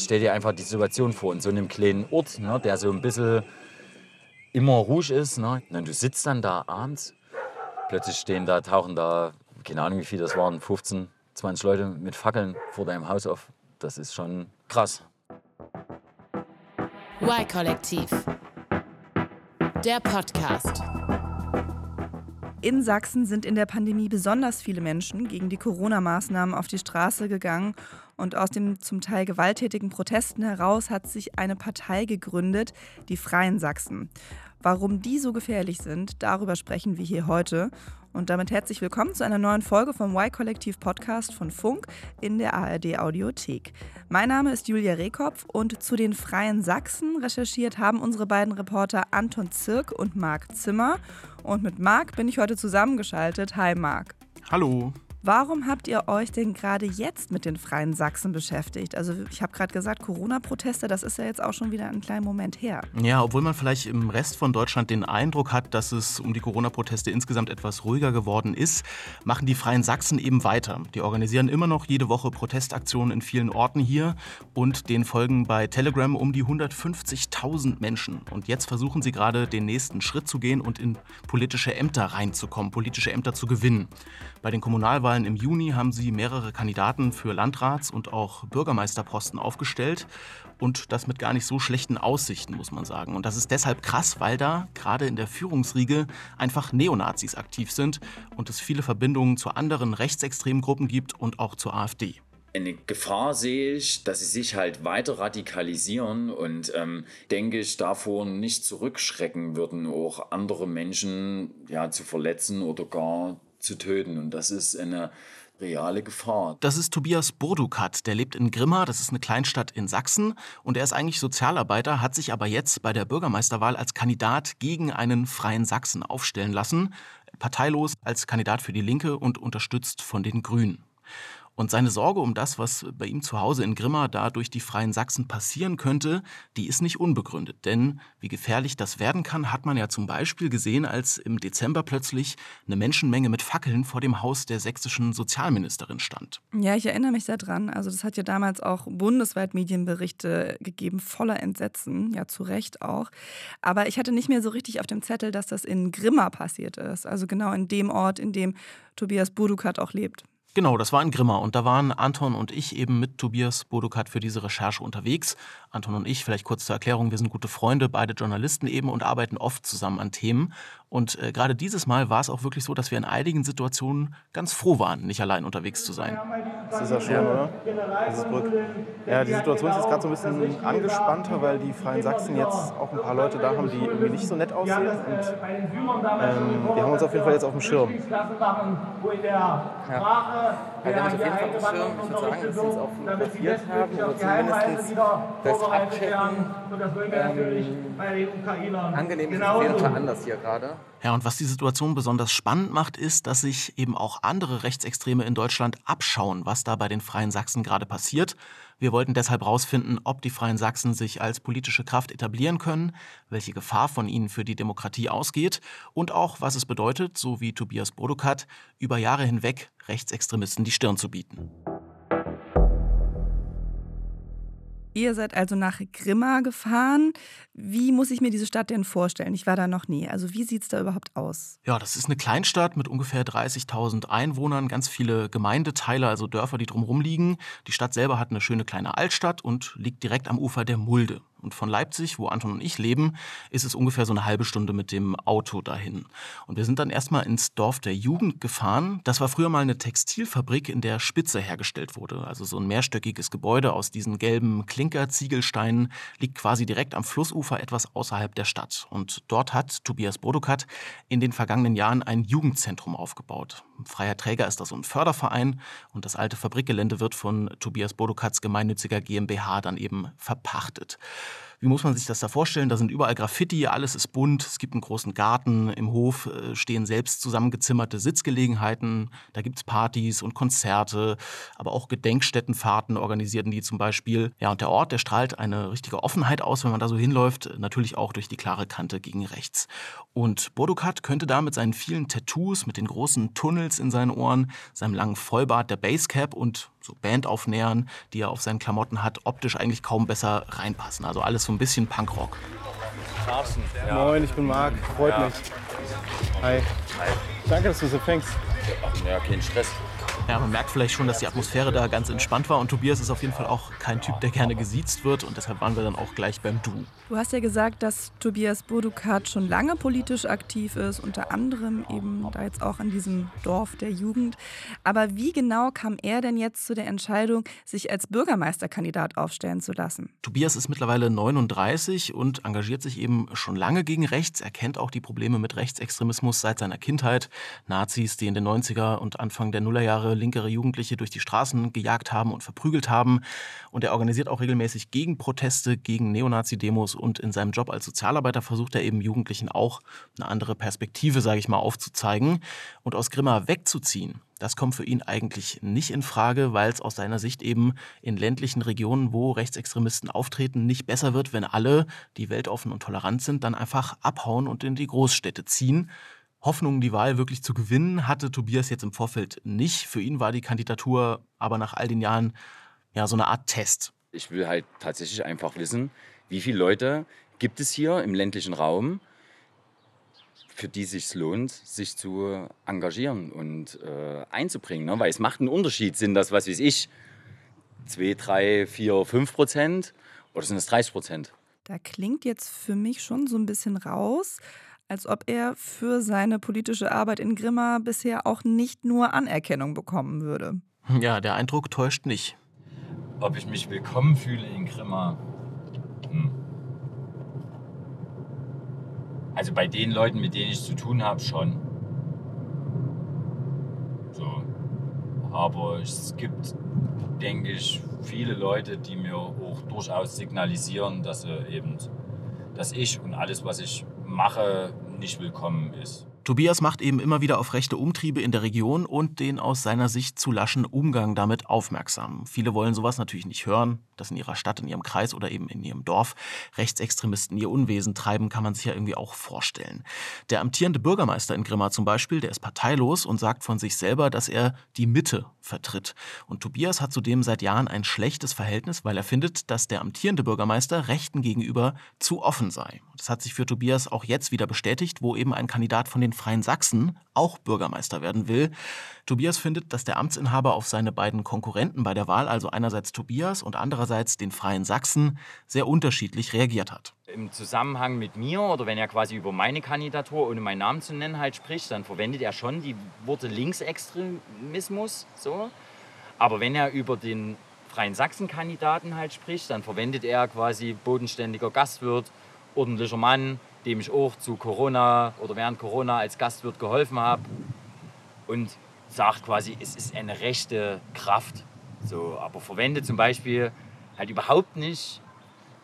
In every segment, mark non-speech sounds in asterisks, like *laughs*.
stell dir einfach die Situation vor, in so einem kleinen Ort, ne, der so ein bisschen immer ruhig ist. Ne? Und du sitzt dann da abends, plötzlich stehen da, tauchen da, keine Ahnung wie viele das waren, 15, 20 Leute mit Fackeln vor deinem Haus auf. Das ist schon krass. Y-Kollektiv. Der Podcast. In Sachsen sind in der Pandemie besonders viele Menschen gegen die Corona-Maßnahmen auf die Straße gegangen. Und aus den zum Teil gewalttätigen Protesten heraus hat sich eine Partei gegründet, die Freien Sachsen. Warum die so gefährlich sind, darüber sprechen wir hier heute. Und damit herzlich willkommen zu einer neuen Folge vom Y-Kollektiv Podcast von Funk in der ARD Audiothek. Mein Name ist Julia Rehkopf und zu den Freien Sachsen recherchiert haben unsere beiden Reporter Anton Zirk und Marc Zimmer. Und mit Marc bin ich heute zusammengeschaltet. Hi Marc. Hallo. Warum habt ihr euch denn gerade jetzt mit den Freien Sachsen beschäftigt? Also ich habe gerade gesagt, Corona-Proteste, das ist ja jetzt auch schon wieder ein kleiner Moment her. Ja, obwohl man vielleicht im Rest von Deutschland den Eindruck hat, dass es um die Corona-Proteste insgesamt etwas ruhiger geworden ist, machen die Freien Sachsen eben weiter. Die organisieren immer noch jede Woche Protestaktionen in vielen Orten hier und den folgen bei Telegram um die 150.000 Menschen. Und jetzt versuchen sie gerade den nächsten Schritt zu gehen und in politische Ämter reinzukommen, politische Ämter zu gewinnen. Bei den Kommunalwahlen im Juni haben sie mehrere Kandidaten für Landrats- und auch Bürgermeisterposten aufgestellt. Und das mit gar nicht so schlechten Aussichten, muss man sagen. Und das ist deshalb krass, weil da gerade in der Führungsriege einfach Neonazis aktiv sind und es viele Verbindungen zu anderen rechtsextremen Gruppen gibt und auch zur AfD. Eine Gefahr sehe ich, dass sie sich halt weiter radikalisieren und ähm, denke ich davor nicht zurückschrecken würden, auch andere Menschen ja, zu verletzen oder gar zu töten. Und das ist eine reale Gefahr. Das ist Tobias Burdukat, der lebt in Grimma, das ist eine Kleinstadt in Sachsen und er ist eigentlich Sozialarbeiter, hat sich aber jetzt bei der Bürgermeisterwahl als Kandidat gegen einen freien Sachsen aufstellen lassen, parteilos als Kandidat für die Linke und unterstützt von den Grünen. Und seine Sorge um das, was bei ihm zu Hause in Grimma da durch die Freien Sachsen passieren könnte, die ist nicht unbegründet. Denn wie gefährlich das werden kann, hat man ja zum Beispiel gesehen, als im Dezember plötzlich eine Menschenmenge mit Fackeln vor dem Haus der sächsischen Sozialministerin stand. Ja, ich erinnere mich sehr dran. Also das hat ja damals auch bundesweit Medienberichte gegeben, voller Entsetzen, ja zu Recht auch. Aber ich hatte nicht mehr so richtig auf dem Zettel, dass das in Grimma passiert ist. Also genau in dem Ort, in dem Tobias Budukat auch lebt. Genau, das war in Grimma und da waren Anton und ich eben mit Tobias Bodukat für diese Recherche unterwegs. Anton und ich, vielleicht kurz zur Erklärung, wir sind gute Freunde, beide Journalisten eben und arbeiten oft zusammen an Themen. Und äh, gerade dieses Mal war es auch wirklich so, dass wir in einigen Situationen ganz froh waren, nicht allein unterwegs zu sein. Das ist ja schön, oder? Dieses Brück. Ja, die Situation ist jetzt gerade so ein bisschen angespannter, weil die Freien Sachsen jetzt auch ein paar Leute da haben, die irgendwie nicht so nett aussehen. Und ähm, die haben uns auf jeden Fall jetzt auf dem Schirm. Ja. Also wir haben auf jeden Fall auf dem Schirm. Ich würde sagen, dass sie uns auch fotografiert haben oder zumindest das abchecken. Ähm, angenehm ist auf jeden Fall anders hier gerade. Ja, und was die Situation besonders spannend macht, ist, dass sich eben auch andere Rechtsextreme in Deutschland abschauen, was da bei den Freien Sachsen gerade passiert. Wir wollten deshalb herausfinden, ob die Freien Sachsen sich als politische Kraft etablieren können, welche Gefahr von ihnen für die Demokratie ausgeht und auch, was es bedeutet, so wie Tobias Bodukat, über Jahre hinweg Rechtsextremisten die Stirn zu bieten. Ihr seid also nach Grimma gefahren. Wie muss ich mir diese Stadt denn vorstellen? Ich war da noch nie. Also wie sieht es da überhaupt aus? Ja, das ist eine Kleinstadt mit ungefähr 30.000 Einwohnern, ganz viele Gemeindeteile, also Dörfer, die drumherum liegen. Die Stadt selber hat eine schöne kleine Altstadt und liegt direkt am Ufer der Mulde. Und von Leipzig, wo Anton und ich leben, ist es ungefähr so eine halbe Stunde mit dem Auto dahin. Und wir sind dann erstmal ins Dorf der Jugend gefahren. Das war früher mal eine Textilfabrik, in der Spitze hergestellt wurde. Also so ein mehrstöckiges Gebäude aus diesen gelben Klinkerziegelsteinen liegt quasi direkt am Flussufer etwas außerhalb der Stadt. Und dort hat Tobias Bodukat in den vergangenen Jahren ein Jugendzentrum aufgebaut. Freier Träger ist das so ein Förderverein und das alte Fabrikgelände wird von Tobias Bodukats gemeinnütziger GmbH dann eben verpachtet. Wie muss man sich das da vorstellen? Da sind überall Graffiti, alles ist bunt, es gibt einen großen Garten, im Hof äh, stehen selbst zusammengezimmerte Sitzgelegenheiten, da gibt es Partys und Konzerte, aber auch Gedenkstättenfahrten organisierten die zum Beispiel. Ja, und der Ort, der strahlt eine richtige Offenheit aus, wenn man da so hinläuft, natürlich auch durch die klare Kante gegen rechts. Und Bodukat könnte da mit seinen vielen Tattoos, mit den großen Tunnels in seinen Ohren, seinem langen Vollbart, der Basecap und so Bandaufnähern, die er auf seinen Klamotten hat, optisch eigentlich kaum besser reinpassen. Also alles so ein bisschen Punkrock. Ja. Moin, ich bin Marc. Freut ja. mich. Hi. Hi. Danke, dass du so fängst. Ja, kein Stress. Ja, man merkt vielleicht schon, dass die Atmosphäre da ganz entspannt war. Und Tobias ist auf jeden Fall auch kein Typ, der gerne gesiezt wird. Und deshalb waren wir dann auch gleich beim Du. Du hast ja gesagt, dass Tobias Burdukat schon lange politisch aktiv ist, unter anderem eben da jetzt auch in diesem Dorf der Jugend. Aber wie genau kam er denn jetzt zu der Entscheidung, sich als Bürgermeisterkandidat aufstellen zu lassen? Tobias ist mittlerweile 39 und engagiert sich eben schon lange gegen rechts. Er kennt auch die Probleme mit Rechtsextremismus seit seiner Kindheit. Nazis, die in den 90er und Anfang der Nullerjahre linkere Jugendliche durch die Straßen gejagt haben und verprügelt haben. Und er organisiert auch regelmäßig Gegenproteste gegen Neonazi-Demos und in seinem Job als Sozialarbeiter versucht er eben Jugendlichen auch eine andere Perspektive, sage ich mal, aufzuzeigen und aus Grimma wegzuziehen. Das kommt für ihn eigentlich nicht in Frage, weil es aus seiner Sicht eben in ländlichen Regionen, wo Rechtsextremisten auftreten, nicht besser wird, wenn alle, die weltoffen und tolerant sind, dann einfach abhauen und in die Großstädte ziehen. Hoffnung, die Wahl wirklich zu gewinnen, hatte Tobias jetzt im Vorfeld nicht. Für ihn war die Kandidatur aber nach all den Jahren ja so eine Art Test. Ich will halt tatsächlich einfach wissen, wie viele Leute gibt es hier im ländlichen Raum, für die es sich lohnt, sich zu engagieren und äh, einzubringen. Ne? Weil es macht einen Unterschied, sind das, was weiß ich, 2, 3, 4, 5 Prozent oder sind es 30 Prozent? Da klingt jetzt für mich schon so ein bisschen raus, als ob er für seine politische Arbeit in Grimma bisher auch nicht nur Anerkennung bekommen würde. Ja, der Eindruck täuscht nicht. Ob ich mich willkommen fühle in Grimma, hm. Also bei den Leuten, mit denen ich zu tun habe, schon. So. Aber es gibt, denke ich, viele Leute, die mir auch durchaus signalisieren, dass sie eben, dass ich und alles, was ich mache, nicht willkommen ist. Tobias macht eben immer wieder auf rechte Umtriebe in der Region und den aus seiner Sicht zu laschen Umgang damit aufmerksam. Viele wollen sowas natürlich nicht hören, dass in ihrer Stadt, in ihrem Kreis oder eben in ihrem Dorf Rechtsextremisten ihr Unwesen treiben, kann man sich ja irgendwie auch vorstellen. Der amtierende Bürgermeister in Grimma zum Beispiel, der ist parteilos und sagt von sich selber, dass er die Mitte vertritt. Und Tobias hat zudem seit Jahren ein schlechtes Verhältnis, weil er findet, dass der amtierende Bürgermeister Rechten gegenüber zu offen sei. Das hat sich für Tobias auch jetzt wieder bestätigt, wo eben ein Kandidat von den Freien Sachsen auch Bürgermeister werden will. Tobias findet, dass der Amtsinhaber auf seine beiden Konkurrenten bei der Wahl, also einerseits Tobias und andererseits den Freien Sachsen, sehr unterschiedlich reagiert hat. Im Zusammenhang mit mir oder wenn er quasi über meine Kandidatur, ohne meinen Namen zu nennen, halt spricht, dann verwendet er schon die Worte Linksextremismus. So. Aber wenn er über den Freien Sachsen-Kandidaten halt spricht, dann verwendet er quasi bodenständiger Gastwirt, ordentlicher Mann, dem ich auch zu Corona oder während Corona als Gastwirt geholfen habe. Und sagt quasi, es ist eine rechte Kraft. So, aber verwende zum Beispiel halt überhaupt nicht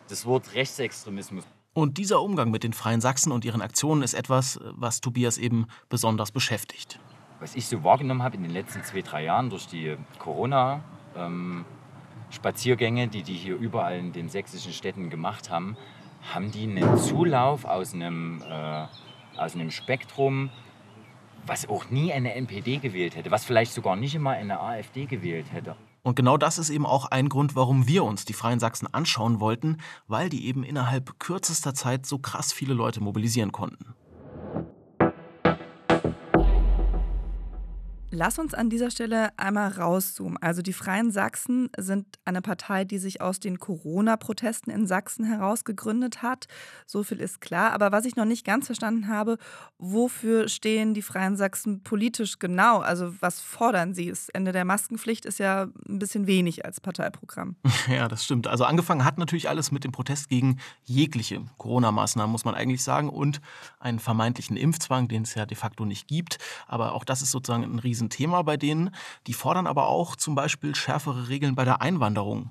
das Wort Rechtsextremismus. Und dieser Umgang mit den Freien Sachsen und ihren Aktionen ist etwas, was Tobias eben besonders beschäftigt. Was ich so wahrgenommen habe in den letzten zwei, drei Jahren durch die Corona-Spaziergänge, ähm, die die hier überall in den sächsischen Städten gemacht haben, haben die einen Zulauf aus einem, äh, aus einem Spektrum, was auch nie eine NPD gewählt hätte, was vielleicht sogar nicht immer eine AfD gewählt hätte. Und genau das ist eben auch ein Grund, warum wir uns die Freien Sachsen anschauen wollten, weil die eben innerhalb kürzester Zeit so krass viele Leute mobilisieren konnten. Lass uns an dieser Stelle einmal rauszoomen. Also die Freien Sachsen sind eine Partei, die sich aus den Corona-Protesten in Sachsen heraus gegründet hat. So viel ist klar. Aber was ich noch nicht ganz verstanden habe, wofür stehen die Freien Sachsen politisch genau? Also was fordern sie? Das Ende der Maskenpflicht ist ja ein bisschen wenig als Parteiprogramm. *laughs* Ja, das stimmt. Also angefangen hat natürlich alles mit dem Protest gegen jegliche Corona-Maßnahmen, muss man eigentlich sagen, und einen vermeintlichen Impfzwang, den es ja de facto nicht gibt. Aber auch das ist sozusagen ein riesen Thema bei denen. Die fordern aber auch zum Beispiel schärfere Regeln bei der Einwanderung.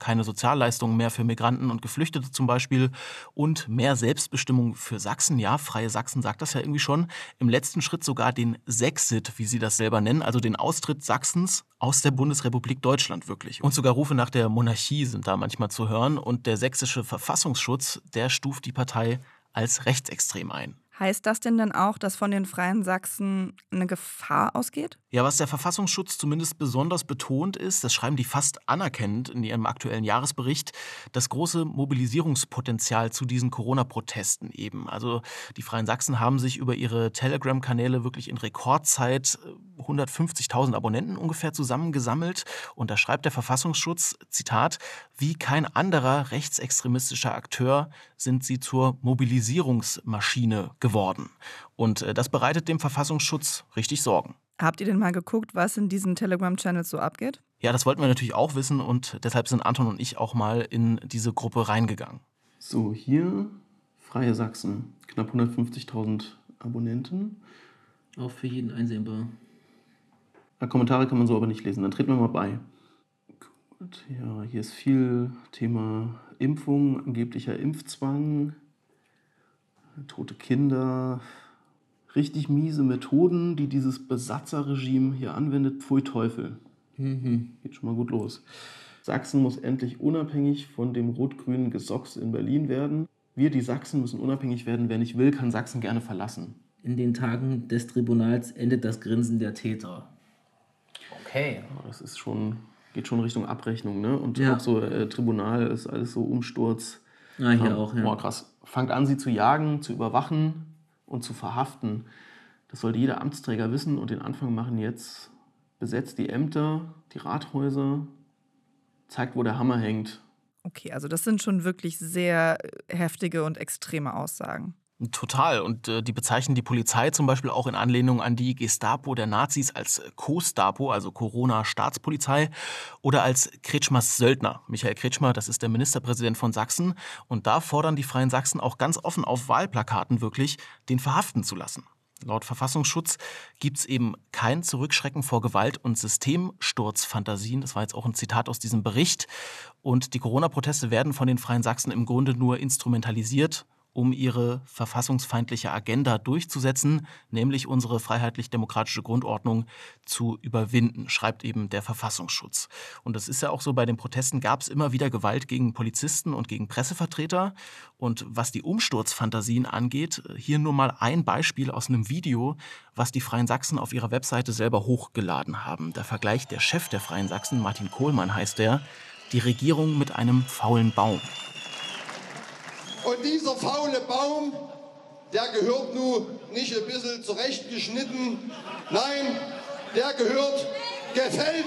Keine Sozialleistungen mehr für Migranten und Geflüchtete zum Beispiel und mehr Selbstbestimmung für Sachsen. Ja, Freie Sachsen sagt das ja irgendwie schon. Im letzten Schritt sogar den Sexit, wie sie das selber nennen, also den Austritt Sachsens aus der Bundesrepublik Deutschland wirklich. Und sogar Rufe nach der Monarchie sind da manchmal zu hören. Und der sächsische Verfassungsschutz, der stuft die Partei als rechtsextrem ein. Heißt das denn dann auch, dass von den Freien Sachsen eine Gefahr ausgeht? Ja, was der Verfassungsschutz zumindest besonders betont ist, das schreiben die fast anerkennend in ihrem aktuellen Jahresbericht, das große Mobilisierungspotenzial zu diesen Corona-Protesten eben. Also die Freien Sachsen haben sich über ihre Telegram-Kanäle wirklich in Rekordzeit 150.000 äh, Abonnenten ungefähr zusammengesammelt. Und da schreibt der Verfassungsschutz, Zitat, wie kein anderer rechtsextremistischer Akteur sind sie zur Mobilisierungsmaschine geworden. Und äh, das bereitet dem Verfassungsschutz richtig Sorgen. Habt ihr denn mal geguckt, was in diesen Telegram-Channels so abgeht? Ja, das wollten wir natürlich auch wissen und deshalb sind Anton und ich auch mal in diese Gruppe reingegangen. So, hier Freie Sachsen, knapp 150.000 Abonnenten. Auch für jeden einsehbar. Ja, Kommentare kann man so aber nicht lesen, dann treten wir mal bei. Gut, ja, hier ist viel Thema Impfung, angeblicher Impfzwang, tote Kinder, richtig miese Methoden, die dieses Besatzerregime hier anwendet. Pfui Teufel. Mhm. Geht schon mal gut los. Sachsen muss endlich unabhängig von dem rot-grünen Gesocks in Berlin werden. Wir, die Sachsen, müssen unabhängig werden. Wer nicht will, kann Sachsen gerne verlassen. In den Tagen des Tribunals endet das Grinsen der Täter. Okay. Das ist schon, geht schon Richtung Abrechnung, ne? Und ja. auch so äh, Tribunal ist alles so Umsturz. Ah, hier ähm, auch, ja. Boah, krass. Fangt an, sie zu jagen, zu überwachen und zu verhaften. Das sollte jeder Amtsträger wissen und den Anfang machen jetzt. Besetzt die Ämter, die Rathäuser, zeigt, wo der Hammer hängt. Okay, also das sind schon wirklich sehr äh, heftige und extreme Aussagen. Total. Und äh, die bezeichnen die Polizei zum Beispiel auch in Anlehnung an die Gestapo der Nazis als Co-Stapo, also Corona-Staatspolizei, oder als Kretschmers Söldner. Michael Kretschmer, das ist der Ministerpräsident von Sachsen. Und da fordern die Freien Sachsen auch ganz offen auf Wahlplakaten wirklich, den verhaften zu lassen. Laut Verfassungsschutz gibt es eben kein Zurückschrecken vor Gewalt und Systemsturzfantasien. Das war jetzt auch ein Zitat aus diesem Bericht. Und die Corona-Proteste werden von den Freien Sachsen im Grunde nur instrumentalisiert um ihre verfassungsfeindliche Agenda durchzusetzen, nämlich unsere freiheitlich-demokratische Grundordnung zu überwinden, schreibt eben der Verfassungsschutz. Und das ist ja auch so, bei den Protesten gab es immer wieder Gewalt gegen Polizisten und gegen Pressevertreter. Und was die Umsturzfantasien angeht, hier nur mal ein Beispiel aus einem Video, was die Freien Sachsen auf ihrer Webseite selber hochgeladen haben. Da vergleicht der Chef der Freien Sachsen, Martin Kohlmann heißt er, die Regierung mit einem faulen Baum. Und dieser faule Baum, der gehört nun nicht ein bisschen zurechtgeschnitten, nein, der gehört gefällt.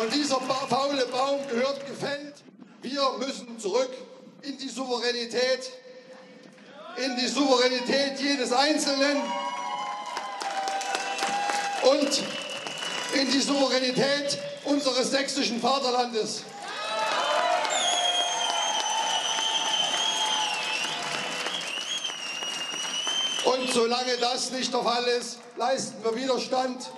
Und dieser faule Baum gehört gefällt. Wir müssen zurück in die Souveränität, in die Souveränität jedes Einzelnen und in die Souveränität unseres sächsischen Vaterlandes. Und solange das nicht der Fall ist, leisten wir Widerstand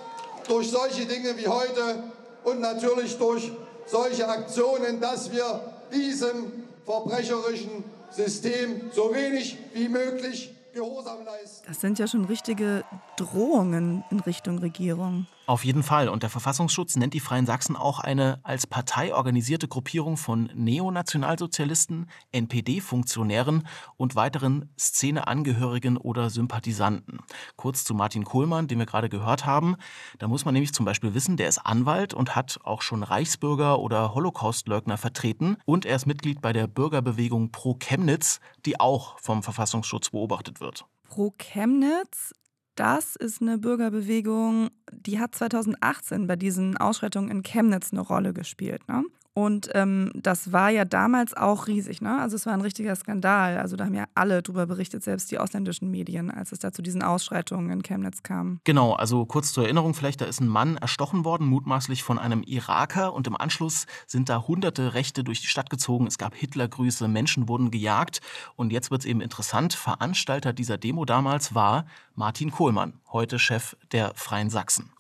durch solche Dinge wie heute und natürlich durch solche Aktionen, dass wir diesem verbrecherischen System so wenig wie möglich Gehorsam leisten. Das sind ja schon richtige Drohungen in Richtung Regierung. Auf jeden Fall. Und der Verfassungsschutz nennt die Freien Sachsen auch eine als Partei organisierte Gruppierung von Neonationalsozialisten, NPD-Funktionären und weiteren Szeneangehörigen oder Sympathisanten. Kurz zu Martin Kohlmann, den wir gerade gehört haben. Da muss man nämlich zum Beispiel wissen, der ist Anwalt und hat auch schon Reichsbürger oder Holocaustleugner vertreten. Und er ist Mitglied bei der Bürgerbewegung Pro Chemnitz, die auch vom Verfassungsschutz beobachtet wird. Pro Chemnitz das ist eine Bürgerbewegung, die hat 2018 bei diesen Ausschreitungen in Chemnitz eine Rolle gespielt. Ne? Und ähm, das war ja damals auch riesig, ne? Also es war ein richtiger Skandal. Also da haben ja alle drüber berichtet, selbst die ausländischen Medien, als es da zu diesen Ausschreitungen in Chemnitz kam. Genau, also kurz zur Erinnerung vielleicht, da ist ein Mann erstochen worden, mutmaßlich von einem Iraker und im Anschluss sind da hunderte Rechte durch die Stadt gezogen. Es gab Hitlergrüße, Menschen wurden gejagt und jetzt wird es eben interessant, Veranstalter dieser Demo damals war Martin Kohlmann, heute Chef der Freien Sachsen.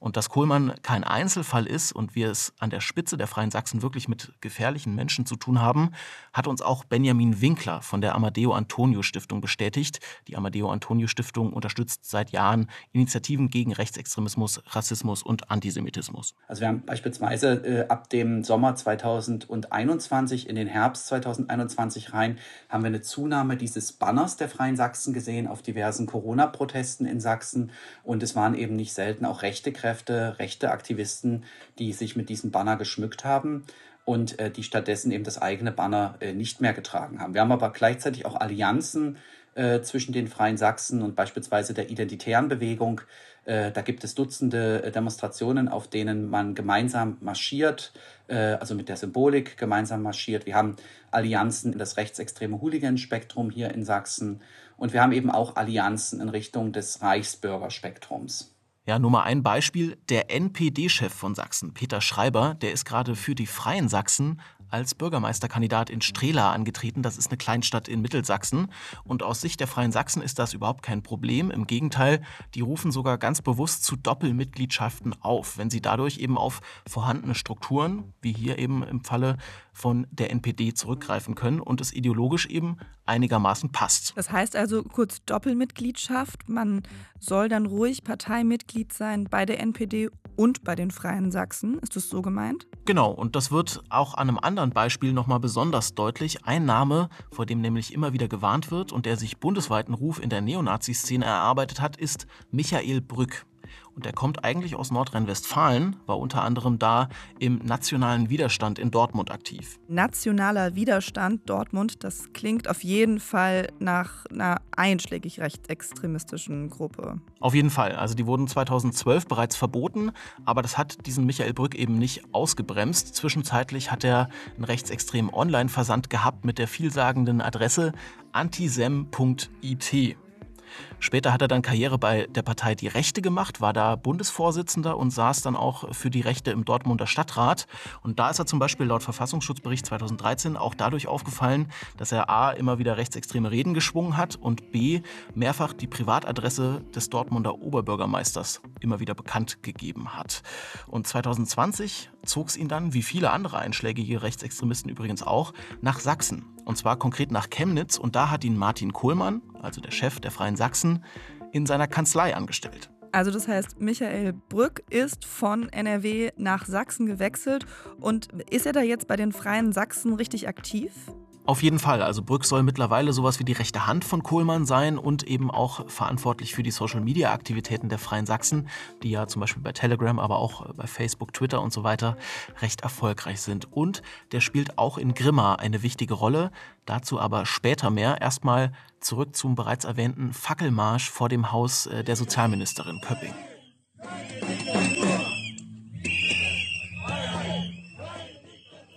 Und dass Kohlmann kein Einzelfall ist und wir es an der Spitze der Freien Sachsen wirklich mit gefährlichen Menschen zu tun haben, hat uns auch Benjamin Winkler von der Amadeo Antonio Stiftung bestätigt. Die Amadeo Antonio Stiftung unterstützt seit Jahren Initiativen gegen Rechtsextremismus, Rassismus und Antisemitismus. Also wir haben beispielsweise äh, ab dem Sommer 2021 in den Herbst 2021 rein haben wir eine Zunahme dieses Banners der Freien Sachsen gesehen auf diversen Corona-Protesten in Sachsen und es waren eben nicht selten auch rechte Kräfte, rechte Aktivisten, die sich mit diesem Banner geschmückt haben und äh, die stattdessen eben das eigene Banner äh, nicht mehr getragen haben. Wir haben aber gleichzeitig auch Allianzen äh, zwischen den Freien Sachsen und beispielsweise der identitären Bewegung. Äh, da gibt es Dutzende äh, Demonstrationen, auf denen man gemeinsam marschiert, äh, also mit der Symbolik gemeinsam marschiert. Wir haben Allianzen in das rechtsextreme Hooligan-Spektrum hier in Sachsen und wir haben eben auch Allianzen in Richtung des Reichsbürgerspektrums. Ja, nur mal ein Beispiel. Der NPD-Chef von Sachsen, Peter Schreiber, der ist gerade für die Freien Sachsen als Bürgermeisterkandidat in Strela angetreten. Das ist eine Kleinstadt in Mittelsachsen. Und aus Sicht der Freien Sachsen ist das überhaupt kein Problem. Im Gegenteil, die rufen sogar ganz bewusst zu Doppelmitgliedschaften auf, wenn sie dadurch eben auf vorhandene Strukturen, wie hier eben im Falle von der NPD, zurückgreifen können und es ideologisch eben einigermaßen passt. Das heißt also kurz Doppelmitgliedschaft. Man soll dann ruhig Parteimitglied sein bei der NPD und bei den Freien Sachsen. Ist das so gemeint? Genau, und das wird auch an einem anderen Beispiel nochmal besonders deutlich. Ein Name, vor dem nämlich immer wieder gewarnt wird und der sich bundesweiten Ruf in der Neonazi-Szene erarbeitet hat, ist Michael Brück. Und er kommt eigentlich aus Nordrhein-Westfalen, war unter anderem da im nationalen Widerstand in Dortmund aktiv. Nationaler Widerstand Dortmund, das klingt auf jeden Fall nach einer einschlägig rechtsextremistischen Gruppe. Auf jeden Fall. Also die wurden 2012 bereits verboten, aber das hat diesen Michael Brück eben nicht ausgebremst. Zwischenzeitlich hat er einen rechtsextremen Online-Versand gehabt mit der vielsagenden Adresse antisem.it. Später hat er dann Karriere bei der Partei Die Rechte gemacht, war da Bundesvorsitzender und saß dann auch für die Rechte im Dortmunder Stadtrat. Und da ist er zum Beispiel laut Verfassungsschutzbericht 2013 auch dadurch aufgefallen, dass er A. immer wieder rechtsextreme Reden geschwungen hat und B. mehrfach die Privatadresse des Dortmunder Oberbürgermeisters immer wieder bekannt gegeben hat. Und 2020 zog es ihn dann, wie viele andere einschlägige Rechtsextremisten übrigens auch, nach Sachsen. Und zwar konkret nach Chemnitz. Und da hat ihn Martin Kohlmann, also der Chef der Freien Sachsen, in seiner Kanzlei angestellt. Also das heißt, Michael Brück ist von NRW nach Sachsen gewechselt. Und ist er da jetzt bei den Freien Sachsen richtig aktiv? Auf jeden Fall. Also Brück soll mittlerweile sowas wie die rechte Hand von Kohlmann sein und eben auch verantwortlich für die Social-Media-Aktivitäten der Freien Sachsen, die ja zum Beispiel bei Telegram, aber auch bei Facebook, Twitter und so weiter recht erfolgreich sind. Und der spielt auch in Grimma eine wichtige Rolle. Dazu aber später mehr. Erstmal zurück zum bereits erwähnten Fackelmarsch vor dem Haus äh, der Sozialministerin Köpping.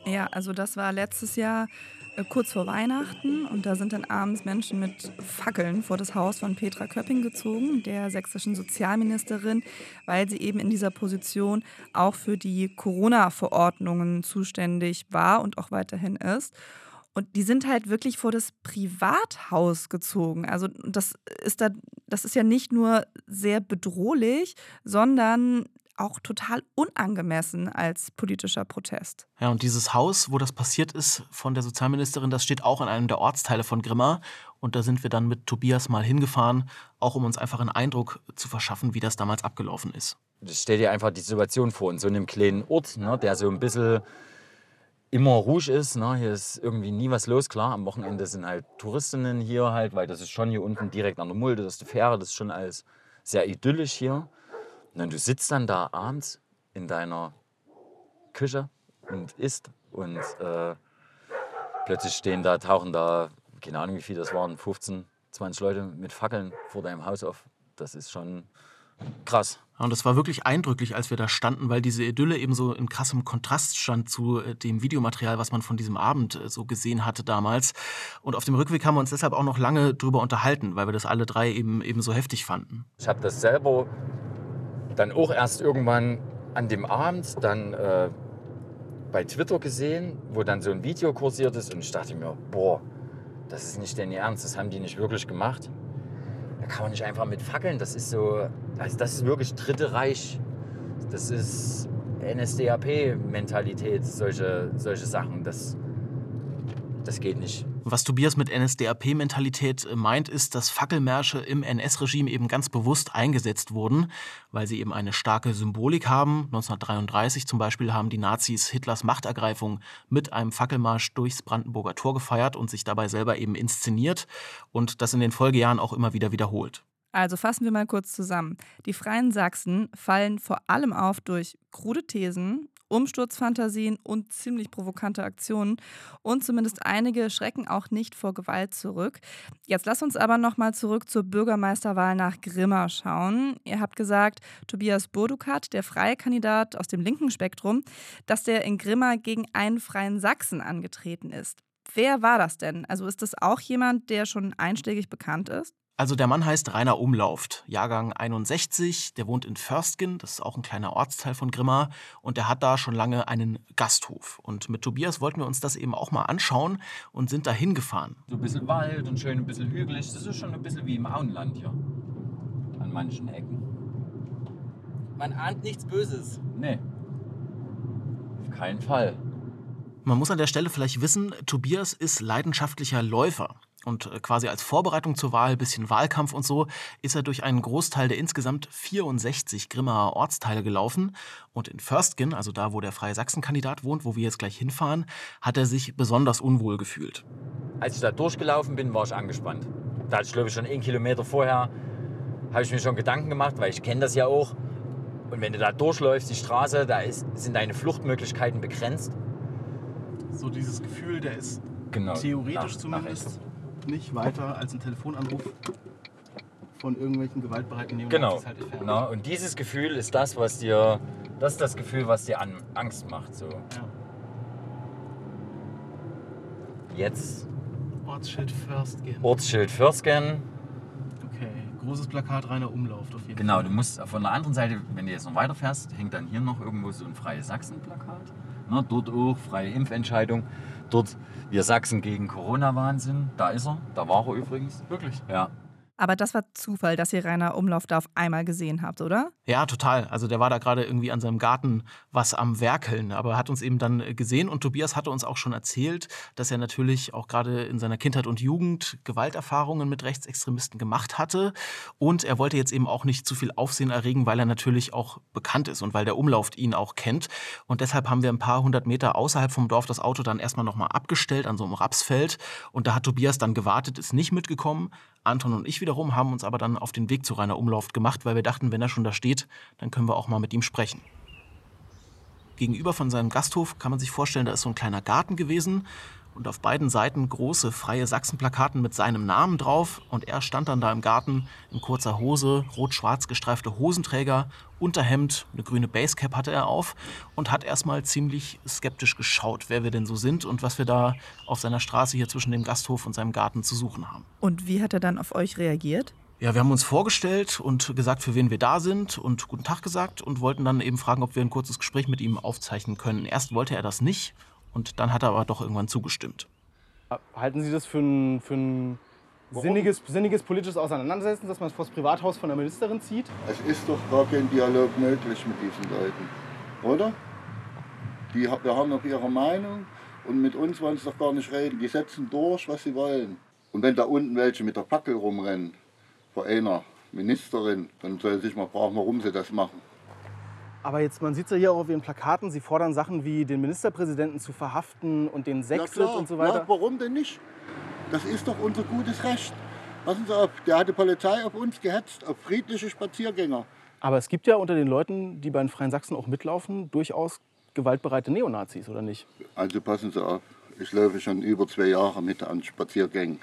Ja, also das war letztes Jahr kurz vor Weihnachten und da sind dann abends Menschen mit Fackeln vor das Haus von Petra Köpping gezogen, der sächsischen Sozialministerin, weil sie eben in dieser Position auch für die Corona-Verordnungen zuständig war und auch weiterhin ist. Und die sind halt wirklich vor das Privathaus gezogen. Also das ist da, das ist ja nicht nur sehr bedrohlich, sondern auch total unangemessen als politischer Protest. Ja, und dieses Haus, wo das passiert ist von der Sozialministerin, das steht auch in einem der Ortsteile von Grimma. Und da sind wir dann mit Tobias mal hingefahren, auch um uns einfach einen Eindruck zu verschaffen, wie das damals abgelaufen ist. Stell dir einfach die Situation vor, in so einem kleinen Ort, ne, der so ein bisschen immer ruhig ist. Ne? Hier ist irgendwie nie was los. Klar, am Wochenende sind halt Touristinnen hier halt, weil das ist schon hier unten direkt an der Mulde, das ist die Fähre, das ist schon alles sehr idyllisch hier. Und du sitzt dann da abends in deiner Küche und isst und äh, plötzlich stehen da, tauchen da, keine Ahnung wie viele das waren, 15, 20 Leute mit Fackeln vor deinem Haus auf. Das ist schon krass. Und es war wirklich eindrücklich, als wir da standen, weil diese Idylle eben so in krassem Kontrast stand zu äh, dem Videomaterial, was man von diesem Abend äh, so gesehen hatte damals. Und auf dem Rückweg haben wir uns deshalb auch noch lange drüber unterhalten, weil wir das alle drei eben, eben so heftig fanden. Ich habe das selber dann auch erst irgendwann an dem Abend dann äh, bei Twitter gesehen, wo dann so ein Video kursiert ist und ich dachte mir, boah, das ist nicht dein Ernst, das haben die nicht wirklich gemacht. Da kann man nicht einfach mit fackeln, das ist so, also das ist wirklich Dritte Reich Das ist NSDAP-Mentalität, solche, solche Sachen. Das, das geht nicht. Was Tobias mit NSDAP-Mentalität meint, ist, dass Fackelmärsche im NS-Regime eben ganz bewusst eingesetzt wurden, weil sie eben eine starke Symbolik haben. 1933 zum Beispiel haben die Nazis Hitlers Machtergreifung mit einem Fackelmarsch durchs Brandenburger Tor gefeiert und sich dabei selber eben inszeniert und das in den Folgejahren auch immer wieder wiederholt. Also fassen wir mal kurz zusammen. Die Freien Sachsen fallen vor allem auf durch krude Thesen, Umsturzfantasien und ziemlich provokante Aktionen. Und zumindest einige schrecken auch nicht vor Gewalt zurück. Jetzt lass uns aber nochmal zurück zur Bürgermeisterwahl nach Grimma schauen. Ihr habt gesagt, Tobias Burdukat, der freie Kandidat aus dem linken Spektrum, dass der in Grimma gegen einen freien Sachsen angetreten ist. Wer war das denn? Also ist das auch jemand, der schon einschlägig bekannt ist? Also der Mann heißt Rainer Umlauft, Jahrgang 61, der wohnt in Förstgen, das ist auch ein kleiner Ortsteil von Grimma und der hat da schon lange einen Gasthof. Und mit Tobias wollten wir uns das eben auch mal anschauen und sind da hingefahren. So ein bisschen Wald und schön ein bisschen hügelig, das ist schon ein bisschen wie im Auenland hier. An manchen Ecken. Man ahnt nichts Böses. Nee. Auf keinen Fall. Man muss an der Stelle vielleicht wissen, Tobias ist leidenschaftlicher Läufer. Und äh, quasi als Vorbereitung zur Wahl, bisschen Wahlkampf und so, ist er durch einen Großteil der insgesamt 64 Grimmer Ortsteile gelaufen. Und in Förstgen, also da, wo der Freie Sachsen-Kandidat wohnt, wo wir jetzt gleich hinfahren, hat er sich besonders unwohl gefühlt. Als ich da durchgelaufen bin, war ich angespannt. Da hatte ich, glaube ich, schon einen Kilometer vorher, habe ich mir schon Gedanken gemacht, weil ich kenne das ja auch. Und wenn du da durchläufst, die Straße, da ist, sind deine Fluchtmöglichkeiten begrenzt. So dieses Gefühl, der ist Genau. theoretisch Nach- zumindest nicht weiter als ein Telefonanruf von irgendwelchen gewaltbereiten Neonazis Genau. halt. Na, und dieses Gefühl ist das, was dir, das ist das Gefühl, was dir an Angst macht. So. Ja. Jetzt Ortsschild Förstgen. Ortsschild Försgen. Okay, großes Plakat, reiner Umlauf auf jeden Genau, Fall. du musst von der anderen Seite, wenn du jetzt noch weiterfährst, hängt dann hier noch irgendwo so ein Freie Sachsen-Plakat. Ne, dort auch freie Impfentscheidung. Dort wir Sachsen gegen Corona-Wahnsinn. Da ist er. Da war er übrigens. Wirklich? Ja. Aber das war Zufall, dass ihr Rainer Umlauf da auf einmal gesehen habt, oder? Ja, total. Also der war da gerade irgendwie an seinem Garten was am Werkeln, aber er hat uns eben dann äh, gesehen und Tobias hatte uns auch schon erzählt, dass er natürlich auch gerade in seiner Kindheit und Jugend Gewalterfahrungen mit Rechtsextremisten gemacht hatte und er wollte jetzt eben auch nicht zu viel Aufsehen erregen, weil er natürlich auch bekannt ist und weil der Umlauf ihn auch kennt und deshalb haben wir ein paar hundert Meter außerhalb vom Dorf das Auto dann erstmal nochmal abgestellt an so einem Rapsfeld und da hat Tobias dann gewartet, ist nicht mitgekommen. Anton und ich wiederum haben uns aber dann auf den Weg zu Rainer Umlauf gemacht, weil wir dachten, wenn er schon da steht, dann können wir auch mal mit ihm sprechen. Gegenüber von seinem Gasthof kann man sich vorstellen, da ist so ein kleiner Garten gewesen und auf beiden Seiten große freie Sachsenplakaten mit seinem Namen drauf und er stand dann da im Garten in kurzer Hose, rot-schwarz gestreifte Hosenträger, Unterhemd, eine grüne Basecap hatte er auf und hat erstmal ziemlich skeptisch geschaut, wer wir denn so sind und was wir da auf seiner Straße hier zwischen dem Gasthof und seinem Garten zu suchen haben. Und wie hat er dann auf euch reagiert? Ja, wir haben uns vorgestellt und gesagt, für wen wir da sind und guten Tag gesagt und wollten dann eben fragen, ob wir ein kurzes Gespräch mit ihm aufzeichnen können. Erst wollte er das nicht und dann hat er aber doch irgendwann zugestimmt. Halten Sie das für ein, für ein sinniges, sinniges politisches Auseinandersetzen, dass man es vor das Privathaus von der Ministerin zieht? Es ist doch gar kein Dialog möglich mit diesen Leuten, oder? Die wir haben noch ihre Meinung und mit uns wollen sie doch gar nicht reden. Die setzen durch, was sie wollen. Und wenn da unten welche mit der Fackel rumrennen, vor einer Ministerin, dann soll sich mal fragen, warum sie das machen. Aber jetzt, man sieht es ja hier auch auf Ihren Plakaten, Sie fordern Sachen wie den Ministerpräsidenten zu verhaften und den Sexit und so weiter. Ja, warum denn nicht? Das ist doch unser gutes Recht. Passen Sie auf, der hat die Polizei auf uns gehetzt, auf friedliche Spaziergänger. Aber es gibt ja unter den Leuten, die bei den Freien Sachsen auch mitlaufen, durchaus gewaltbereite Neonazis, oder nicht? Also passen Sie auf, ich laufe schon über zwei Jahre mit an Spaziergängen.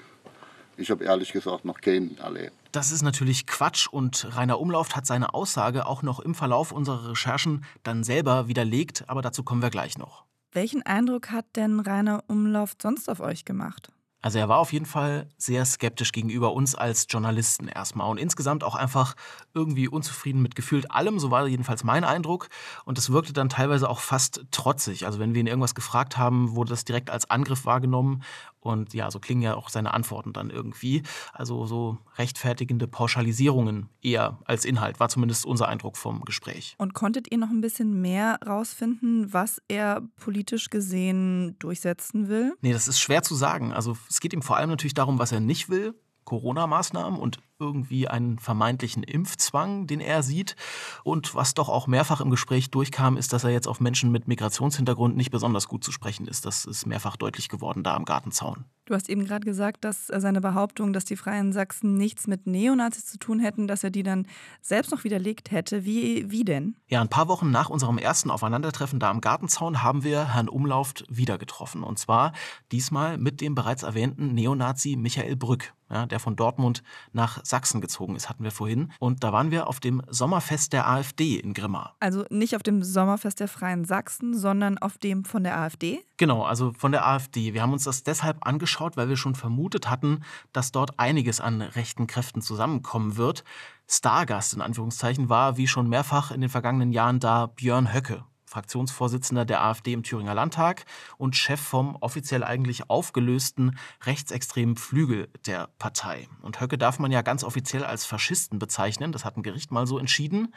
Ich habe ehrlich gesagt noch keinen erlebt. Das ist natürlich Quatsch und Rainer Umlauft hat seine Aussage auch noch im Verlauf unserer Recherchen dann selber widerlegt, aber dazu kommen wir gleich noch. Welchen Eindruck hat denn Rainer Umlauf sonst auf euch gemacht? Also er war auf jeden Fall sehr skeptisch gegenüber uns als Journalisten erstmal und insgesamt auch einfach irgendwie unzufrieden mit gefühlt allem, so war jedenfalls mein Eindruck und es wirkte dann teilweise auch fast trotzig. Also wenn wir ihn irgendwas gefragt haben, wurde das direkt als Angriff wahrgenommen und ja, so klingen ja auch seine Antworten dann irgendwie. Also so rechtfertigende Pauschalisierungen eher als Inhalt, war zumindest unser Eindruck vom Gespräch. Und konntet ihr noch ein bisschen mehr rausfinden, was er politisch gesehen durchsetzen will? Nee, das ist schwer zu sagen. Also es geht ihm vor allem natürlich darum, was er nicht will. Corona-Maßnahmen und irgendwie einen vermeintlichen Impfzwang, den er sieht. Und was doch auch mehrfach im Gespräch durchkam, ist, dass er jetzt auf Menschen mit Migrationshintergrund nicht besonders gut zu sprechen ist. Das ist mehrfach deutlich geworden da am Gartenzaun. Du hast eben gerade gesagt, dass seine Behauptung, dass die Freien Sachsen nichts mit Neonazis zu tun hätten, dass er die dann selbst noch widerlegt hätte. Wie, wie denn? Ja, ein paar Wochen nach unserem ersten Aufeinandertreffen da am Gartenzaun haben wir Herrn Umlauft wieder getroffen. Und zwar diesmal mit dem bereits erwähnten Neonazi Michael Brück, ja, der von Dortmund nach Sachsen gezogen ist, hatten wir vorhin. Und da waren wir auf dem Sommerfest der AfD in Grimma. Also nicht auf dem Sommerfest der Freien Sachsen, sondern auf dem von der AfD? Genau, also von der AfD. Wir haben uns das deshalb angeschaut, weil wir schon vermutet hatten, dass dort einiges an rechten Kräften zusammenkommen wird. Stargast in Anführungszeichen war, wie schon mehrfach in den vergangenen Jahren, da Björn Höcke. Fraktionsvorsitzender der AfD im Thüringer Landtag und Chef vom offiziell eigentlich aufgelösten rechtsextremen Flügel der Partei. Und Höcke darf man ja ganz offiziell als Faschisten bezeichnen. Das hat ein Gericht mal so entschieden.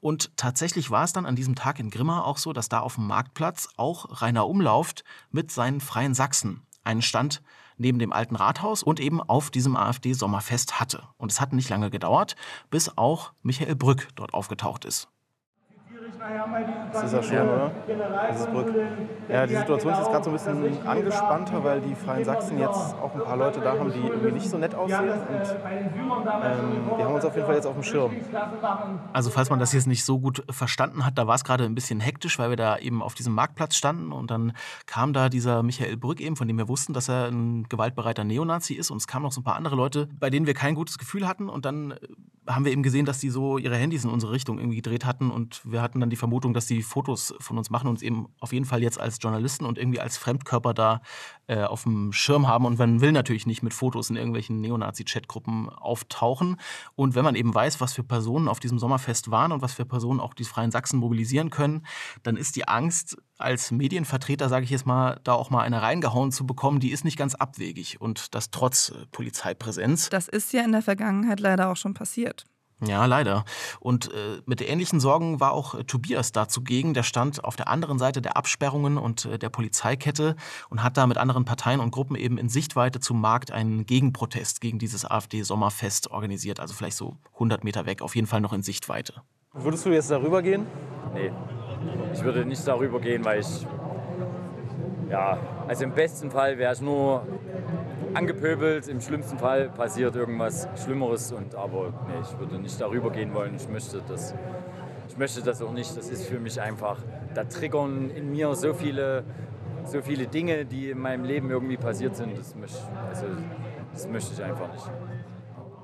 Und tatsächlich war es dann an diesem Tag in Grimma auch so, dass da auf dem Marktplatz auch Rainer Umlauft mit seinen Freien Sachsen einen Stand neben dem alten Rathaus und eben auf diesem AfD-Sommerfest hatte. Und es hat nicht lange gedauert, bis auch Michael Brück dort aufgetaucht ist. Das ist ja schon, oder? Dieses Brück. Ja, die Situation ist jetzt gerade so ein bisschen angespannter, weil die Freien Sachsen jetzt auch ein paar Leute da haben, die irgendwie nicht so nett aussehen. Und ähm, die haben uns auf jeden Fall jetzt auf dem Schirm. Also falls man das jetzt nicht so gut verstanden hat, da war es gerade ein bisschen hektisch, weil wir da eben auf diesem Marktplatz standen und dann kam da dieser Michael Brück eben, von dem wir wussten, dass er ein gewaltbereiter Neonazi ist und es kamen noch so ein paar andere Leute, bei denen wir kein gutes Gefühl hatten und dann äh, haben wir eben gesehen, dass die so ihre Handys in unsere Richtung irgendwie gedreht hatten und wir hatten dann die Vermutung, dass sie Fotos von uns machen und uns eben auf jeden Fall jetzt als Journalisten und irgendwie als Fremdkörper da äh, auf dem Schirm haben. Und man will natürlich nicht mit Fotos in irgendwelchen Neonazi-Chatgruppen auftauchen. Und wenn man eben weiß, was für Personen auf diesem Sommerfest waren und was für Personen auch die Freien Sachsen mobilisieren können, dann ist die Angst, als Medienvertreter, sage ich jetzt mal, da auch mal eine reingehauen zu bekommen, die ist nicht ganz abwegig. Und das trotz äh, Polizeipräsenz. Das ist ja in der Vergangenheit leider auch schon passiert. Ja, leider. Und äh, mit ähnlichen Sorgen war auch äh, Tobias da zugegen. Der stand auf der anderen Seite der Absperrungen und äh, der Polizeikette und hat da mit anderen Parteien und Gruppen eben in Sichtweite zum Markt einen Gegenprotest gegen dieses AfD-Sommerfest organisiert. Also vielleicht so 100 Meter weg, auf jeden Fall noch in Sichtweite. Würdest du jetzt darüber gehen? Nee, ich würde nicht darüber gehen, weil ich. Ja, also im besten Fall wäre ich nur angepöbelt, im schlimmsten Fall passiert irgendwas Schlimmeres. Und, aber nee, ich würde nicht darüber gehen wollen. Ich möchte das, ich möchte das auch nicht. Das ist für mich einfach, da triggern in mir so viele, so viele Dinge, die in meinem Leben irgendwie passiert sind. Das möchte, also, das möchte ich einfach nicht.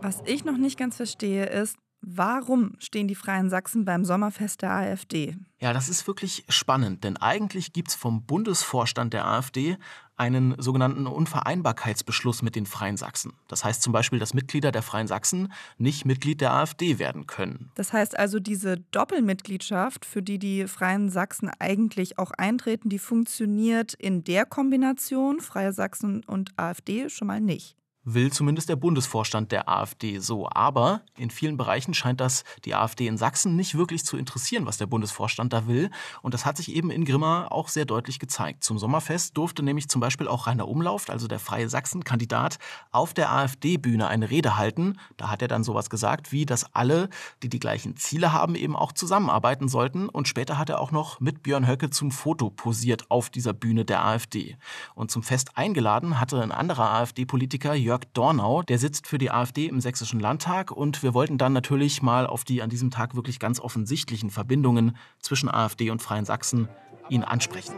Was ich noch nicht ganz verstehe, ist, Warum stehen die Freien Sachsen beim Sommerfest der AfD? Ja, das ist wirklich spannend, denn eigentlich gibt es vom Bundesvorstand der AfD einen sogenannten Unvereinbarkeitsbeschluss mit den Freien Sachsen. Das heißt zum Beispiel, dass Mitglieder der Freien Sachsen nicht Mitglied der AfD werden können. Das heißt also, diese Doppelmitgliedschaft, für die die Freien Sachsen eigentlich auch eintreten, die funktioniert in der Kombination Freie Sachsen und AfD schon mal nicht will zumindest der Bundesvorstand der AfD so. Aber in vielen Bereichen scheint das die AfD in Sachsen nicht wirklich zu interessieren, was der Bundesvorstand da will. Und das hat sich eben in Grimma auch sehr deutlich gezeigt. Zum Sommerfest durfte nämlich zum Beispiel auch Rainer Umlauft, also der Freie Sachsen-Kandidat, auf der AfD-Bühne eine Rede halten. Da hat er dann sowas gesagt, wie dass alle, die die gleichen Ziele haben, eben auch zusammenarbeiten sollten. Und später hat er auch noch mit Björn Höcke zum Foto posiert auf dieser Bühne der AfD. Und zum Fest eingeladen hatte ein anderer AfD-Politiker, Jörg Dornau. Der sitzt für die AfD im Sächsischen Landtag und wir wollten dann natürlich mal auf die an diesem Tag wirklich ganz offensichtlichen Verbindungen zwischen AfD und Freien Sachsen ihn ansprechen.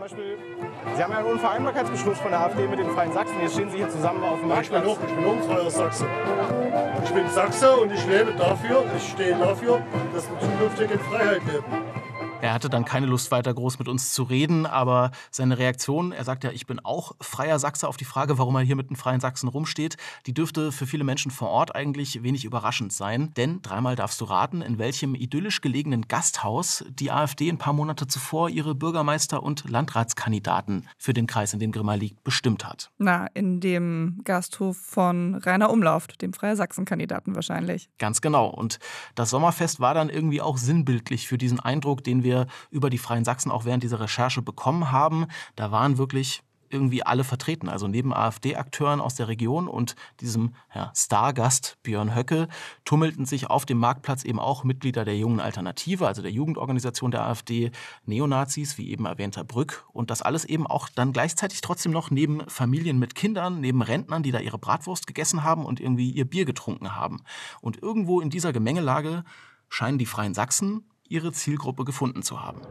Sie haben ja einen Unvereinbarkeitsbeschluss von der AfD mit den Freien Sachsen. Jetzt stehen Sie hier zusammen auf dem Marktplatz. Ich bin, auch, ich bin auch ein freier Sachse. Ich bin Sachse und ich lebe dafür, ich stehe dafür, dass wir zukünftig in Freiheit leben. Er hatte dann keine Lust, weiter groß mit uns zu reden, aber seine Reaktion, er sagt ja, ich bin auch freier Sachse auf die Frage, warum er hier mit einem freien Sachsen rumsteht, die dürfte für viele Menschen vor Ort eigentlich wenig überraschend sein. Denn dreimal darfst du raten, in welchem idyllisch gelegenen Gasthaus die AfD ein paar Monate zuvor ihre Bürgermeister- und Landratskandidaten für den Kreis, in dem Grimma liegt, bestimmt hat. Na, in dem Gasthof von Rainer Umlauft, dem Freie Sachsen-Kandidaten wahrscheinlich. Ganz genau. Und das Sommerfest war dann irgendwie auch sinnbildlich für diesen Eindruck, den wir über die Freien Sachsen auch während dieser Recherche bekommen haben. Da waren wirklich irgendwie alle vertreten. Also neben AfD-Akteuren aus der Region und diesem ja, Stargast Björn Höcke tummelten sich auf dem Marktplatz eben auch Mitglieder der Jungen Alternative, also der Jugendorganisation der AfD, Neonazis, wie eben erwähnter Brück. Und das alles eben auch dann gleichzeitig trotzdem noch neben Familien mit Kindern, neben Rentnern, die da ihre Bratwurst gegessen haben und irgendwie ihr Bier getrunken haben. Und irgendwo in dieser Gemengelage scheinen die Freien Sachsen ihre Zielgruppe gefunden zu haben.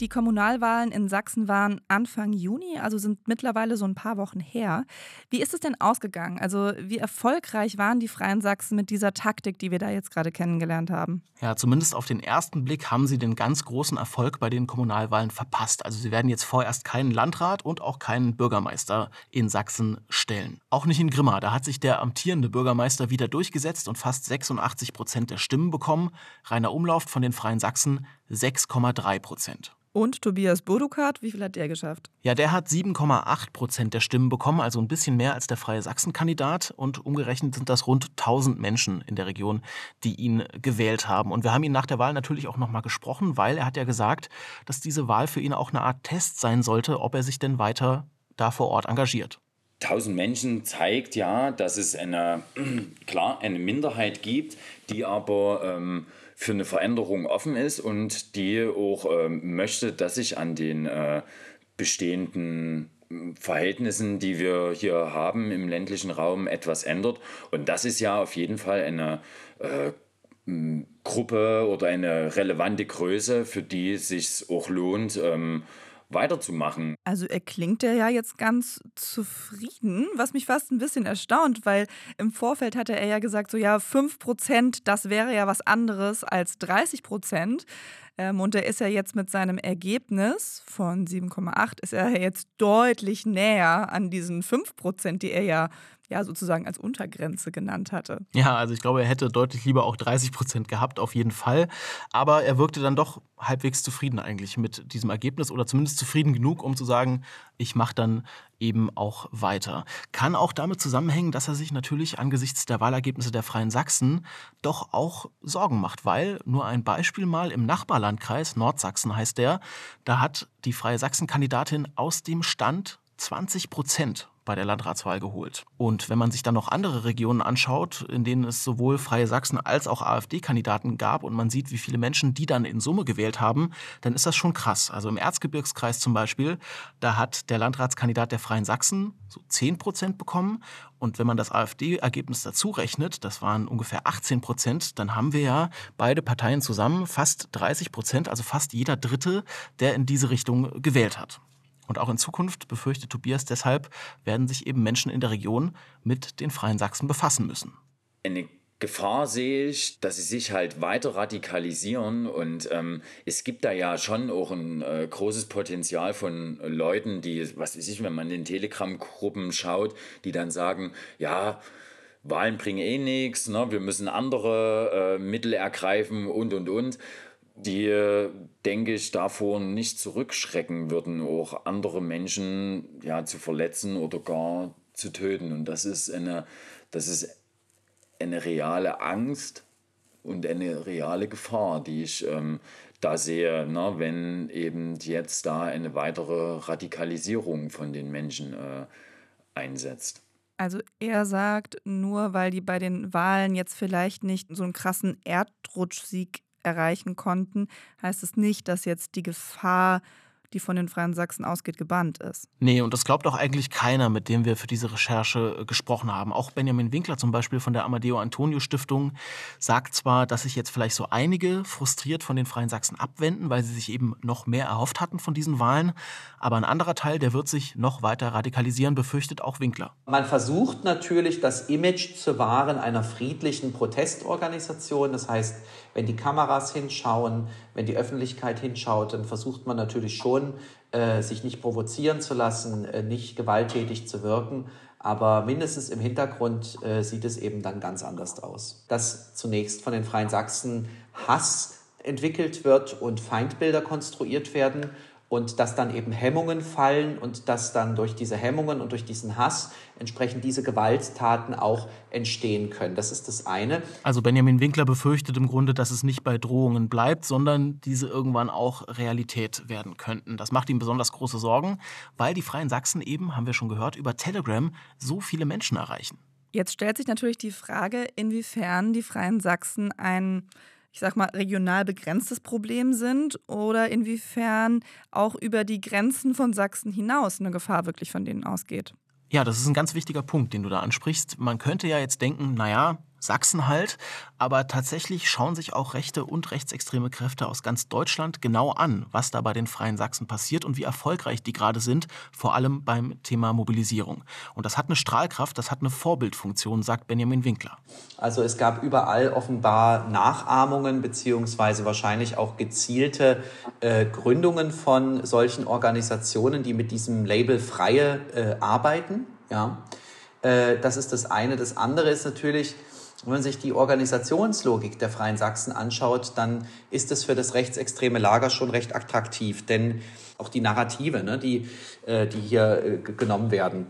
Die Kommunalwahlen in Sachsen waren Anfang Juni, also sind mittlerweile so ein paar Wochen her. Wie ist es denn ausgegangen? Also wie erfolgreich waren die Freien Sachsen mit dieser Taktik, die wir da jetzt gerade kennengelernt haben? Ja, zumindest auf den ersten Blick haben sie den ganz großen Erfolg bei den Kommunalwahlen verpasst. Also sie werden jetzt vorerst keinen Landrat und auch keinen Bürgermeister in Sachsen stellen. Auch nicht in Grimma. Da hat sich der amtierende Bürgermeister wieder durchgesetzt und fast 86 Prozent der Stimmen bekommen. Rainer Umlauf von den Freien Sachsen 6,3 Prozent. Und Tobias Bodukat, wie viel hat der geschafft? Ja, der hat 7,8 Prozent der Stimmen bekommen, also ein bisschen mehr als der Freie Sachsen-Kandidat. Und umgerechnet sind das rund 1000 Menschen in der Region, die ihn gewählt haben. Und wir haben ihn nach der Wahl natürlich auch nochmal gesprochen, weil er hat ja gesagt, dass diese Wahl für ihn auch eine Art Test sein sollte, ob er sich denn weiter da vor Ort engagiert. 1000 Menschen zeigt ja, dass es eine, *clears throat* klar, eine Minderheit gibt, die aber ähm, für eine Veränderung offen ist und die auch äh, möchte, dass sich an den äh, bestehenden hm, Verhältnissen, die wir hier haben im ländlichen Raum, etwas ändert. Und das ist ja auf jeden Fall eine äh, hm, Gruppe oder eine relevante Größe, für die es sich auch lohnt, ähm, weiterzumachen. Also er klingt ja jetzt ganz zufrieden, was mich fast ein bisschen erstaunt, weil im Vorfeld hatte er ja gesagt, so ja, 5 Prozent, das wäre ja was anderes als 30 Prozent. Ähm, und er ist ja jetzt mit seinem Ergebnis von 7,8 ist er jetzt deutlich näher an diesen 5 Prozent, die er ja ja sozusagen als Untergrenze genannt hatte. Ja, also ich glaube, er hätte deutlich lieber auch 30 Prozent gehabt, auf jeden Fall. Aber er wirkte dann doch halbwegs zufrieden eigentlich mit diesem Ergebnis oder zumindest zufrieden genug, um zu sagen, ich mache dann eben auch weiter. Kann auch damit zusammenhängen, dass er sich natürlich angesichts der Wahlergebnisse der Freien Sachsen doch auch Sorgen macht, weil nur ein Beispiel mal im Nachbarlandkreis, Nordsachsen heißt der, da hat die Freie Sachsen-Kandidatin aus dem Stand 20 Prozent bei der Landratswahl geholt. Und wenn man sich dann noch andere Regionen anschaut, in denen es sowohl Freie Sachsen als auch AfD-Kandidaten gab und man sieht, wie viele Menschen die dann in Summe gewählt haben, dann ist das schon krass. Also im Erzgebirgskreis zum Beispiel, da hat der Landratskandidat der Freien Sachsen so 10 Prozent bekommen. Und wenn man das AfD-Ergebnis dazu rechnet, das waren ungefähr 18 Prozent, dann haben wir ja beide Parteien zusammen fast 30 Prozent, also fast jeder Dritte, der in diese Richtung gewählt hat. Und auch in Zukunft, befürchtet Tobias deshalb, werden sich eben Menschen in der Region mit den Freien Sachsen befassen müssen. Eine Gefahr sehe ich, dass sie sich halt weiter radikalisieren und ähm, es gibt da ja schon auch ein äh, großes Potenzial von Leuten, die, was weiß ich, wenn man in Telegram-Gruppen schaut, die dann sagen, ja, Wahlen bringen eh nichts, ne? wir müssen andere äh, Mittel ergreifen und und und die, denke ich, davor nicht zurückschrecken würden, auch andere Menschen ja, zu verletzen oder gar zu töten. Und das ist eine, das ist eine reale Angst und eine reale Gefahr, die ich ähm, da sehe, ne, wenn eben jetzt da eine weitere Radikalisierung von den Menschen äh, einsetzt. Also er sagt, nur weil die bei den Wahlen jetzt vielleicht nicht so einen krassen Erdrutschsieg erreichen konnten, heißt es nicht, dass jetzt die Gefahr die von den Freien Sachsen ausgeht, gebannt ist. Nee, und das glaubt auch eigentlich keiner, mit dem wir für diese Recherche äh, gesprochen haben. Auch Benjamin Winkler zum Beispiel von der Amadeo Antonio Stiftung sagt zwar, dass sich jetzt vielleicht so einige frustriert von den Freien Sachsen abwenden, weil sie sich eben noch mehr erhofft hatten von diesen Wahlen, aber ein anderer Teil, der wird sich noch weiter radikalisieren, befürchtet auch Winkler. Man versucht natürlich, das Image zu wahren einer friedlichen Protestorganisation. Das heißt, wenn die Kameras hinschauen, wenn die Öffentlichkeit hinschaut, dann versucht man natürlich schon, äh, sich nicht provozieren zu lassen, äh, nicht gewalttätig zu wirken. Aber mindestens im Hintergrund äh, sieht es eben dann ganz anders aus. Dass zunächst von den Freien Sachsen Hass entwickelt wird und Feindbilder konstruiert werden und dass dann eben Hemmungen fallen und dass dann durch diese Hemmungen und durch diesen Hass entsprechend diese Gewalttaten auch entstehen können. Das ist das eine. Also Benjamin Winkler befürchtet im Grunde, dass es nicht bei Drohungen bleibt, sondern diese irgendwann auch Realität werden könnten. Das macht ihm besonders große Sorgen, weil die Freien Sachsen eben, haben wir schon gehört, über Telegram so viele Menschen erreichen. Jetzt stellt sich natürlich die Frage, inwiefern die Freien Sachsen ein ich sag mal, regional begrenztes Problem sind oder inwiefern auch über die Grenzen von Sachsen hinaus eine Gefahr wirklich von denen ausgeht. Ja, das ist ein ganz wichtiger Punkt, den du da ansprichst. Man könnte ja jetzt denken, naja, Sachsen halt, aber tatsächlich schauen sich auch rechte und rechtsextreme Kräfte aus ganz Deutschland genau an, was da bei den Freien Sachsen passiert und wie erfolgreich die gerade sind, vor allem beim Thema Mobilisierung. Und das hat eine Strahlkraft, das hat eine Vorbildfunktion, sagt Benjamin Winkler. Also es gab überall offenbar Nachahmungen beziehungsweise wahrscheinlich auch gezielte äh, Gründungen von solchen Organisationen, die mit diesem Label Freie äh, arbeiten. Ja. Äh, das ist das eine. Das andere ist natürlich, wenn man sich die Organisationslogik der Freien Sachsen anschaut, dann ist es für das rechtsextreme Lager schon recht attraktiv, denn auch die Narrative, ne, die, äh, die hier äh, genommen werden,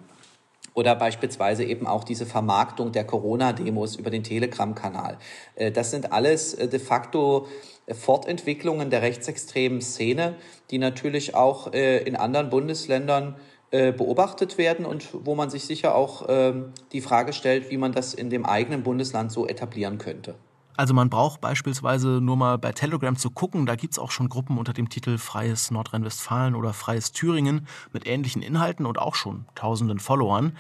oder beispielsweise eben auch diese Vermarktung der Corona-Demos über den Telegram-Kanal. Äh, das sind alles de facto Fortentwicklungen der rechtsextremen Szene, die natürlich auch in anderen Bundesländern äh, beobachtet werden und wo man sich sicher auch ähm, die Frage stellt, wie man das in dem eigenen Bundesland so etablieren könnte. Also man braucht beispielsweise nur mal bei Telegram zu gucken, da gibt es auch schon Gruppen unter dem Titel Freies Nordrhein-Westfalen oder Freies Thüringen mit ähnlichen Inhalten und auch schon tausenden Followern.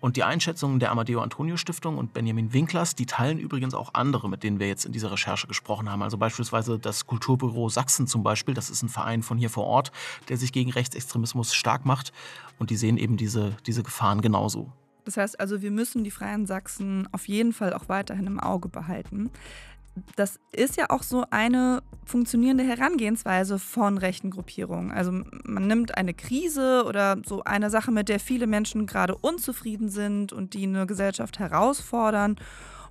Und die Einschätzungen der Amadeo Antonio Stiftung und Benjamin Winklers, die teilen übrigens auch andere, mit denen wir jetzt in dieser Recherche gesprochen haben. Also beispielsweise das Kulturbüro Sachsen zum Beispiel, das ist ein Verein von hier vor Ort, der sich gegen Rechtsextremismus stark macht. Und die sehen eben diese, diese Gefahren genauso. Das heißt also, wir müssen die Freien Sachsen auf jeden Fall auch weiterhin im Auge behalten. Das ist ja auch so eine funktionierende Herangehensweise von rechten Gruppierungen. Also man nimmt eine Krise oder so eine Sache, mit der viele Menschen gerade unzufrieden sind und die eine Gesellschaft herausfordern.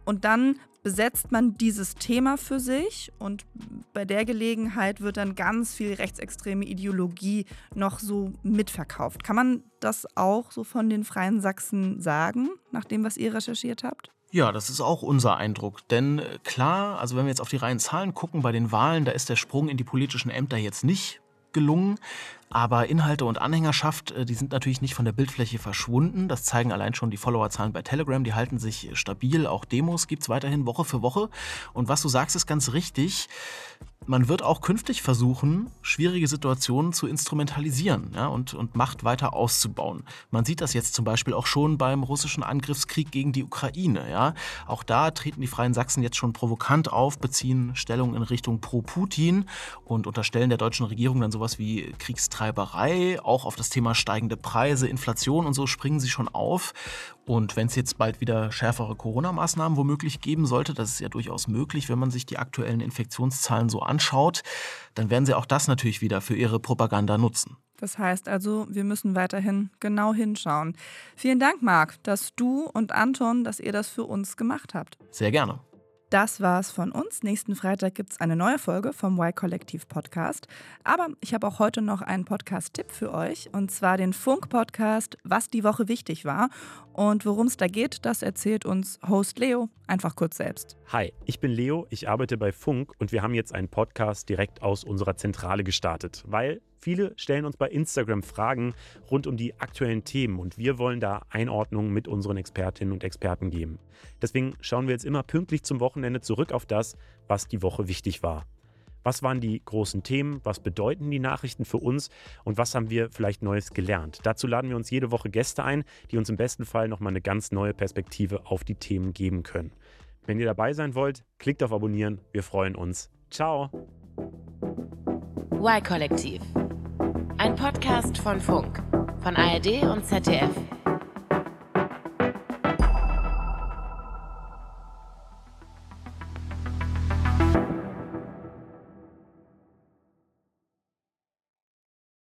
Und dann besetzt man dieses Thema für sich und bei der Gelegenheit wird dann ganz viel rechtsextreme Ideologie noch so mitverkauft. Kann man das auch so von den Freien Sachsen sagen, nach dem, was ihr recherchiert habt? Ja, das ist auch unser Eindruck. Denn äh, klar, also wenn wir jetzt auf die reinen Zahlen gucken, bei den Wahlen, da ist der Sprung in die politischen Ämter jetzt nicht gelungen. Aber Inhalte und Anhängerschaft, äh, die sind natürlich nicht von der Bildfläche verschwunden. Das zeigen allein schon die Followerzahlen bei Telegram. Die halten sich stabil. Auch Demos gibt es weiterhin Woche für Woche. Und was du sagst, ist ganz richtig. Man wird auch künftig versuchen, schwierige Situationen zu instrumentalisieren ja, und, und Macht weiter auszubauen. Man sieht das jetzt zum Beispiel auch schon beim russischen Angriffskrieg gegen die Ukraine. Ja. Auch da treten die Freien Sachsen jetzt schon provokant auf, beziehen Stellung in Richtung pro-Putin und unterstellen der deutschen Regierung dann sowas wie Kriegstreiberei. Auch auf das Thema steigende Preise, Inflation und so springen sie schon auf. Und wenn es jetzt bald wieder schärfere Corona-Maßnahmen womöglich geben sollte, das ist ja durchaus möglich, wenn man sich die aktuellen Infektionszahlen so anschaut, dann werden sie auch das natürlich wieder für ihre Propaganda nutzen. Das heißt also, wir müssen weiterhin genau hinschauen. Vielen Dank, Marc, dass du und Anton, dass ihr das für uns gemacht habt. Sehr gerne. Das war's von uns. Nächsten Freitag gibt es eine neue Folge vom Y-Kollektiv Podcast. Aber ich habe auch heute noch einen Podcast-Tipp für euch. Und zwar den Funk-Podcast Was die Woche wichtig war. Und worum es da geht, das erzählt uns Host Leo einfach kurz selbst. Hi, ich bin Leo, ich arbeite bei Funk und wir haben jetzt einen Podcast direkt aus unserer Zentrale gestartet, weil Viele stellen uns bei Instagram Fragen rund um die aktuellen Themen und wir wollen da Einordnungen mit unseren Expertinnen und Experten geben. Deswegen schauen wir jetzt immer pünktlich zum Wochenende zurück auf das, was die Woche wichtig war. Was waren die großen Themen? Was bedeuten die Nachrichten für uns? Und was haben wir vielleicht Neues gelernt? Dazu laden wir uns jede Woche Gäste ein, die uns im besten Fall nochmal eine ganz neue Perspektive auf die Themen geben können. Wenn ihr dabei sein wollt, klickt auf Abonnieren. Wir freuen uns. Ciao. Y-Kollektiv. Ein Podcast von Funk, von ARD und ZDF.